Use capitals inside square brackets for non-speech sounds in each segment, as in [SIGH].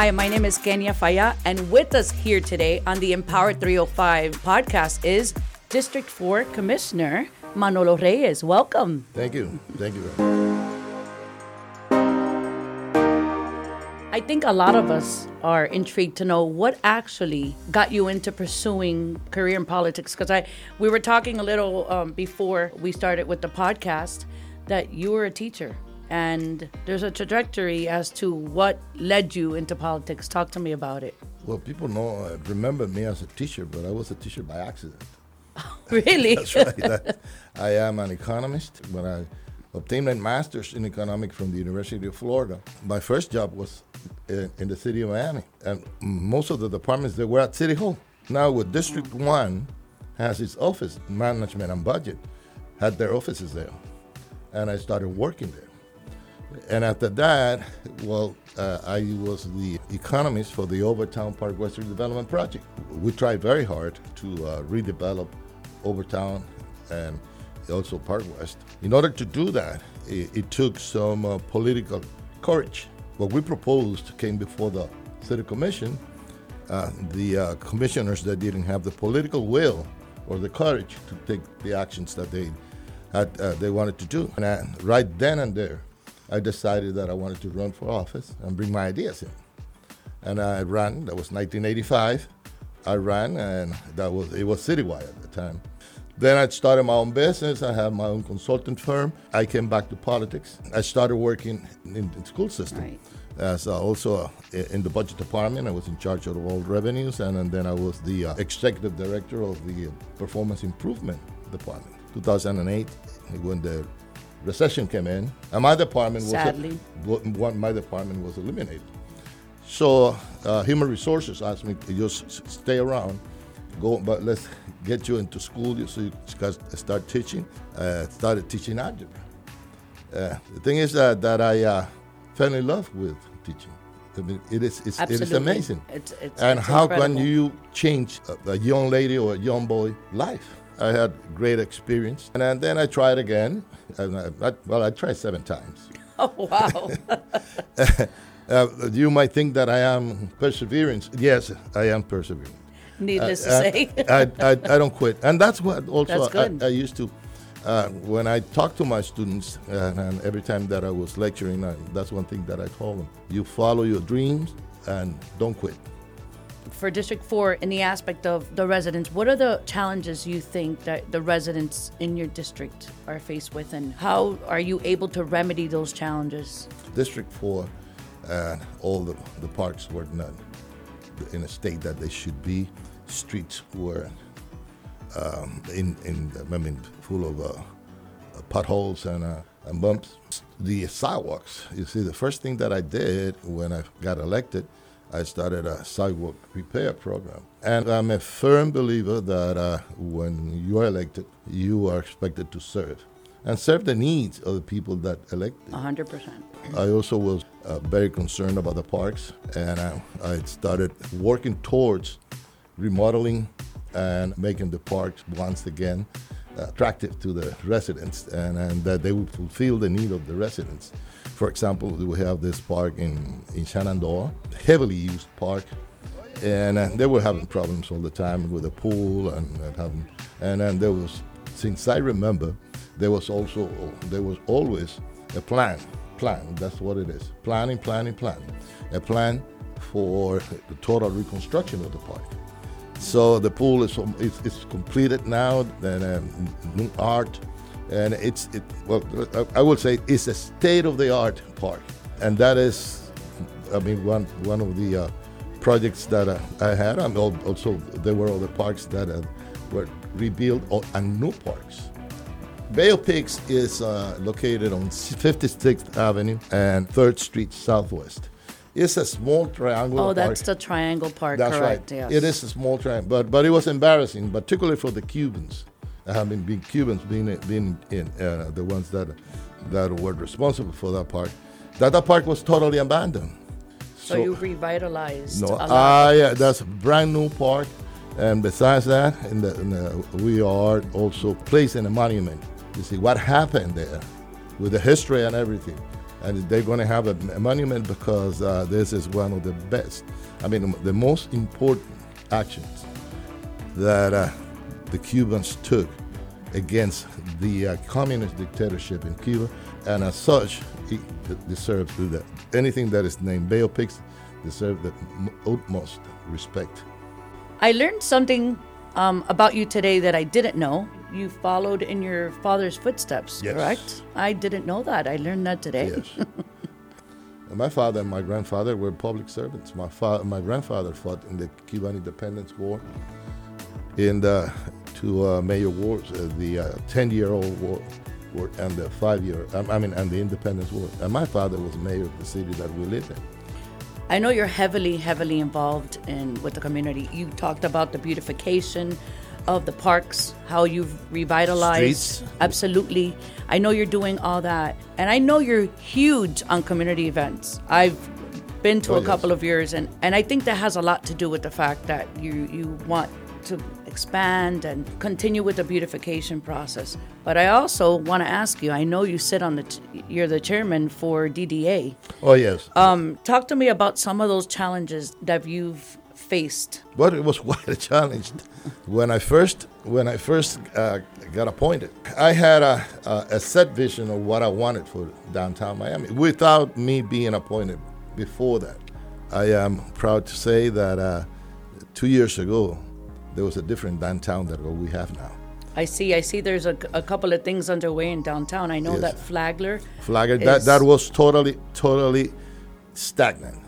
Hi, my name is Kenya Faya, and with us here today on the Empower 305 podcast is District 4 Commissioner Manolo Reyes. Welcome. Thank you. Thank you. I think a lot of us are intrigued to know what actually got you into pursuing career in politics. Because I, we were talking a little um, before we started with the podcast that you were a teacher, and there's a trajectory as to what led you into politics. Talk to me about it. Well, people know, uh, remember me as a teacher, but I was a teacher by accident. [LAUGHS] really? [LAUGHS] That's right. That, I am an economist. When I obtained my master's in economics from the University of Florida, my first job was in, in the city of Miami, and most of the departments they were at City Hall. Now, with District One has its office, management and budget, had their offices there, and I started working there. And after that, well, uh, I was the economist for the Overtown Park Western Development Project. We tried very hard to uh, redevelop Overtown and also Park West. In order to do that, it, it took some uh, political courage. What we proposed came before the City Commission. Uh, the uh, commissioners that didn't have the political will or the courage to take the actions that they had, uh, they wanted to do. And I, right then and there, I decided that I wanted to run for office and bring my ideas in. And I ran. That was 1985. I ran, and that was it was citywide at the time. Then I started my own business. I had my own consultant firm. I came back to politics. I started working in the school system. Right. As uh, also uh, in the budget department, I was in charge of all revenues, and, and then I was the uh, executive director of the performance improvement department. 2008, when the recession came in, and my department was Sadly. one my department was eliminated. So uh, human resources asked me to just stay around, go, but let's get you into school so you can start teaching. Uh, started teaching algebra. Uh, the thing is that, that I uh, fell in love with teaching. I mean, it is it's, it is amazing. It's- it's- and how incredible. can you change a, a young lady or a young boy life? I had great experience, and, then I tried again. And I, I, well, I tried seven times. [LAUGHS] Oh, wow. [LAUGHS] Uh, you might think that I am perseverance. Yes, I am perseverance. Needless to Uh, say. I, I, I don't quit, and that's what also That's. I, used to. Uh, when I talk to my students, uh, and every time that I was lecturing, that's one thing that I told them: you follow your dreams and don't quit. For District 4 in the aspect of the residents, what are the challenges you think that the residents in your district are faced with, and how are you able to remedy those challenges? District Four, and all the, the parks were not in a state that they should be. Streets were um, in in I mean full of uh, uh, potholes and uh, and bumps. The sidewalks. You see, the first thing that I did when I got elected, I started a sidewalk repair program. And I'm a firm believer that uh, when you are elected, you are expected to serve and serve the needs of the people that elected. 100%. I also was uh, very concerned about the parks, and I, I started working towards remodeling and making the parks once again attractive to the residents, and, and that they would fulfill the need of the residents. For example, we have this park in, in Shenandoah, heavily used park, and uh, they were having problems all the time with the pool and, and having, and then there was, since I remember, there was also there was always a plan. Plan. That's what it is. Planning, planning, planning. A plan for the total reconstruction of the park. So the pool is is, is completed now. And um, new art, and it's it. Well, I would say it's a state of the art park, and that is, I mean, one one of the uh, projects that uh, I had. And al- also there were other parks that uh, were rebuilt or, and new parks. Bay of Pigs is uh, located on 56th Avenue and 3rd Street Southwest. It's a small triangle. Oh, park. that's the Triangle Park, That's correct? right. Yes. It is a small triangle, but but it was embarrassing, particularly for the Cubans. I mean, being Cubans being being in uh, the ones that that were responsible for that park. That that park was totally abandoned. So, you revitalized No, ah, yeah, that's a brand new park, and besides that, in the, in the, we are also placing a monument. You see what happened there, with the history and everything. and they're going to have a, a monument because uh, this is one of the best, I mean, the most important actions that uh, the Cubans took against the uh, communist dictatorship in Cuba, and as such, it deserves to that. Anything that is named Pigs deserves the utmost respect. I learned something um, about you today that I didn't know. You followed in your father's footsteps, Yes. correct? I didn't know that. I learned that today. Yes. [LAUGHS] my father and my grandfather were public servants. My father, my grandfather fought in the Cuban Independence War, in the two uh, major wars, uh, the uh, ten-year-old war, war and the five-year, I mean, and the Independence War. And my father was mayor of the city that we lived in. I know you're heavily, heavily involved in with the community. You talked about the beautification of the parks, how you've revitalized. Streets. Absolutely. I know you're doing all that. And I know you're huge on community events. I've been to Oh, a yes. couple of yours and, and I think that has a lot to do with the fact that you, you want to expand and continue with the beautification process. But I also want to ask you, I know you sit on the t- you're the chairman for DDA. Oh yes, Um, talk to me about some of those challenges that you've faced. Well, it was [LAUGHS] quite a challenge when I first when I first uh, got appointed. I had a, a, a set vision of what I wanted for downtown Miami without me being appointed before that. I am proud to say that uh, two years ago there was a different downtown than what we have now. I see. I see. There's a, a couple of things underway in downtown. I know Yes. that Flagler. Flagger, that, that was totally, totally stagnant.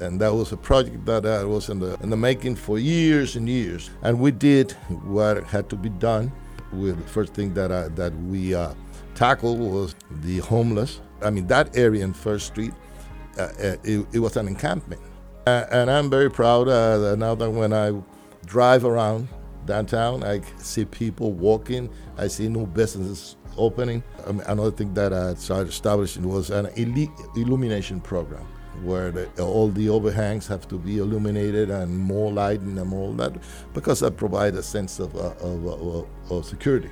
And that was a project that uh, was in the, in the making for years and years. And we did what had to be done. With the first thing that, uh, that we uh, tackled was the homeless. I mean, that area in First Street, uh, uh, it, it was an encampment. Uh, and I'm very proud uh, that now that when I drive around downtown, I see people walking, I see new businesses opening. I mean, another thing that I started establishing was an illumination program where the, all the overhangs have to be illuminated and more lighting and all that because that provides a sense of, uh, of, of, of security.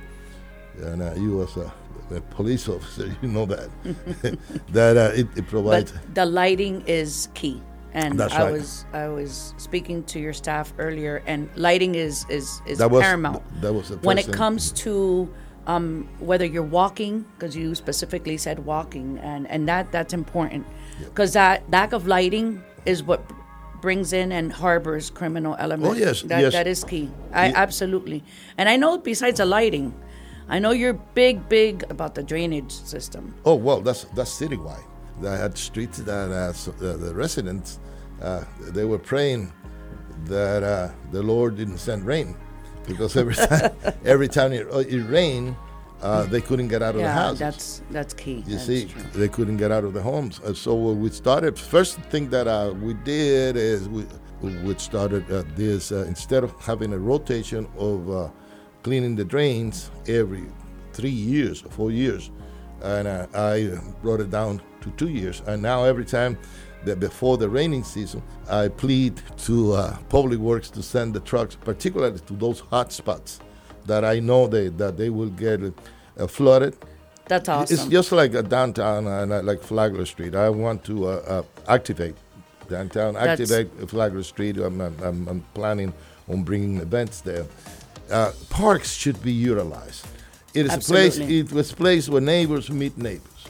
And uh, you as a, a police [LAUGHS] officer, you know that [LAUGHS] that uh, it, it provides. But the lighting is key. And That's I right. was I was speaking to your staff earlier, and lighting is is, is That was- paramount. that was the when it thing. comes to um, whether you're walking, because you specifically said walking, and and that that's important, because that lack of lighting is what brings in and harbors criminal elements. Oh, yes, that, yes. that is key. I Ye- absolutely, and I know besides the lighting, I know you're big big about the drainage system. Oh well, that's that's citywide. I had streets that uh, uh, the residents uh, they were praying that uh, the Lord didn't send rain because every [LAUGHS] time every time it, uh, it rained, uh, they couldn't get out of the Yeah, houses. that's that's key. You That's see, true. they couldn't get out of the homes. Uh, so what we started, first thing that uh, we did is we, we started uh, this, uh, instead of having a rotation of uh, cleaning the drains every three years or four years, and uh, I brought it down to two years. And now every time that before the raining season, I plead to uh, Public Works to send the trucks, particularly to those hot spots that I know they, that they will get uh, flooded That's awesome. it's just like a downtown, uh, like Flagler Street. I want to uh, uh, activate downtown, That's- activate Flagler Street. I'm, I'm, I'm, planning on bringing events there. Uh, parks should be utilized. It is a place. It was a place where neighbors meet neighbors,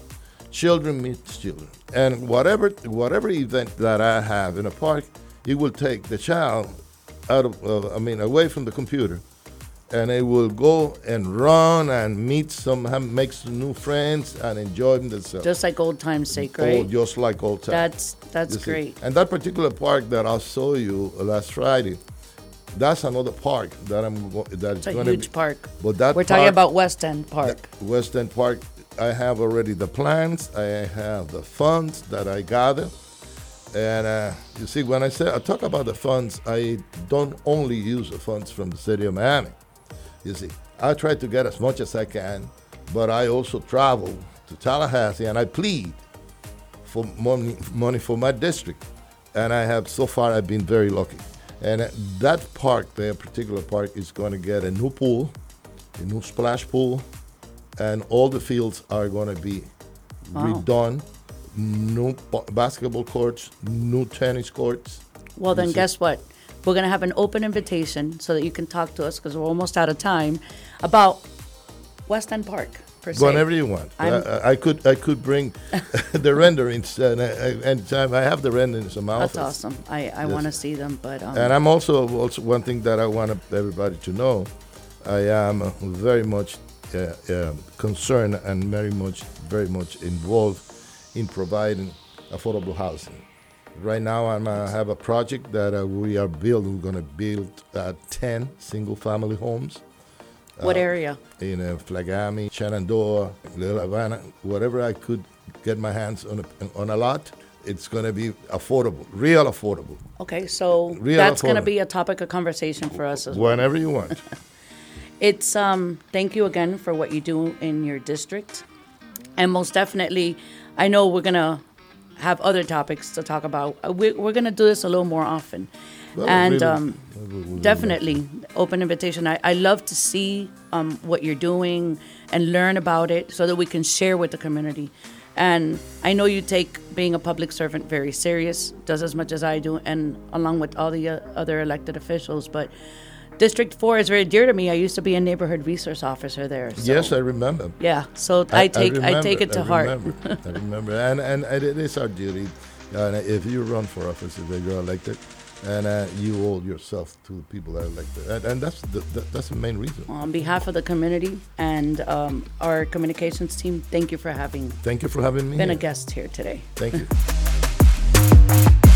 children meet children, and whatever whatever event that I have in a park, it will take the child out of, uh, I mean, away from the computer and they will go and run and meet some, make some new friends and enjoy themselves. just like old times sake, Oh, right? just like old times. That's that's great. And that particular park that I saw you last Friday, that's another park that I'm go- that's It's a going to huge park. But that We're talking park- about West End Park. West End Park. I have already the plans. I have the funds that I gather. And uh, you see, when I say I talk about the funds, I don't only use the funds from the city of Miami. You see, I try to get as much as I can, but I also travel to Tallahassee and I plead for money, money for my district. And I have so far I've been very lucky. And that park, that particular park, is going to get a new pool, a new splash pool, and all the fields are going to be Wow. redone. new ba- basketball courts, new tennis courts. Well, then guess what? We're going to have an open invitation so that you can talk to us because we're almost out of time about West End Park, per se. Whenever you want. I, I- could I could bring [LAUGHS] [LAUGHS] the renderings and and time I have the renderings in my That's office. awesome. I, I want to see them, but um, And I'm also also one thing that I want everybody to know. I am very much uh, uh, concerned and very much very much involved in providing affordable housing. Right now, I'm uh, have a project that uh, we are building. We're going to build uh, ten single-family homes what area? in uh, Flagami, Shenandoah, Little Havana, whatever I could get my hands on a, on a lot. It's going to be affordable, real affordable, Okay, so Real that's going to be a topic of conversation for us as well. whenever you want. [LAUGHS] It's um thank you again for what you do in your district. And most definitely, I know we're going to have other topics to talk about. Uh, we, we're going to do this a little more often. And um, we will- we will- definitely, open invitation. I, I love to see um, what you're doing and learn about it so that we can share with the community. And I know you take being a public servant very serious, does as much as I do, and along with all the uh, other elected officials. But District 4 is very dear to me. I used to be a neighborhood resource officer there. So, Yes, I remember. yeah, so I, take I, remember, take it to I heart. Remember, I [LAUGHS] remember, and, and and it is our duty. Uh, if you run for office, if you're elected, and uh, you owe yourself to the people that are elected, and, and that's the, that, that's the main reason. On behalf of the community and um, our communications team, thank you for having Thank you for having me. been a guest here today. Thank you. [LAUGHS]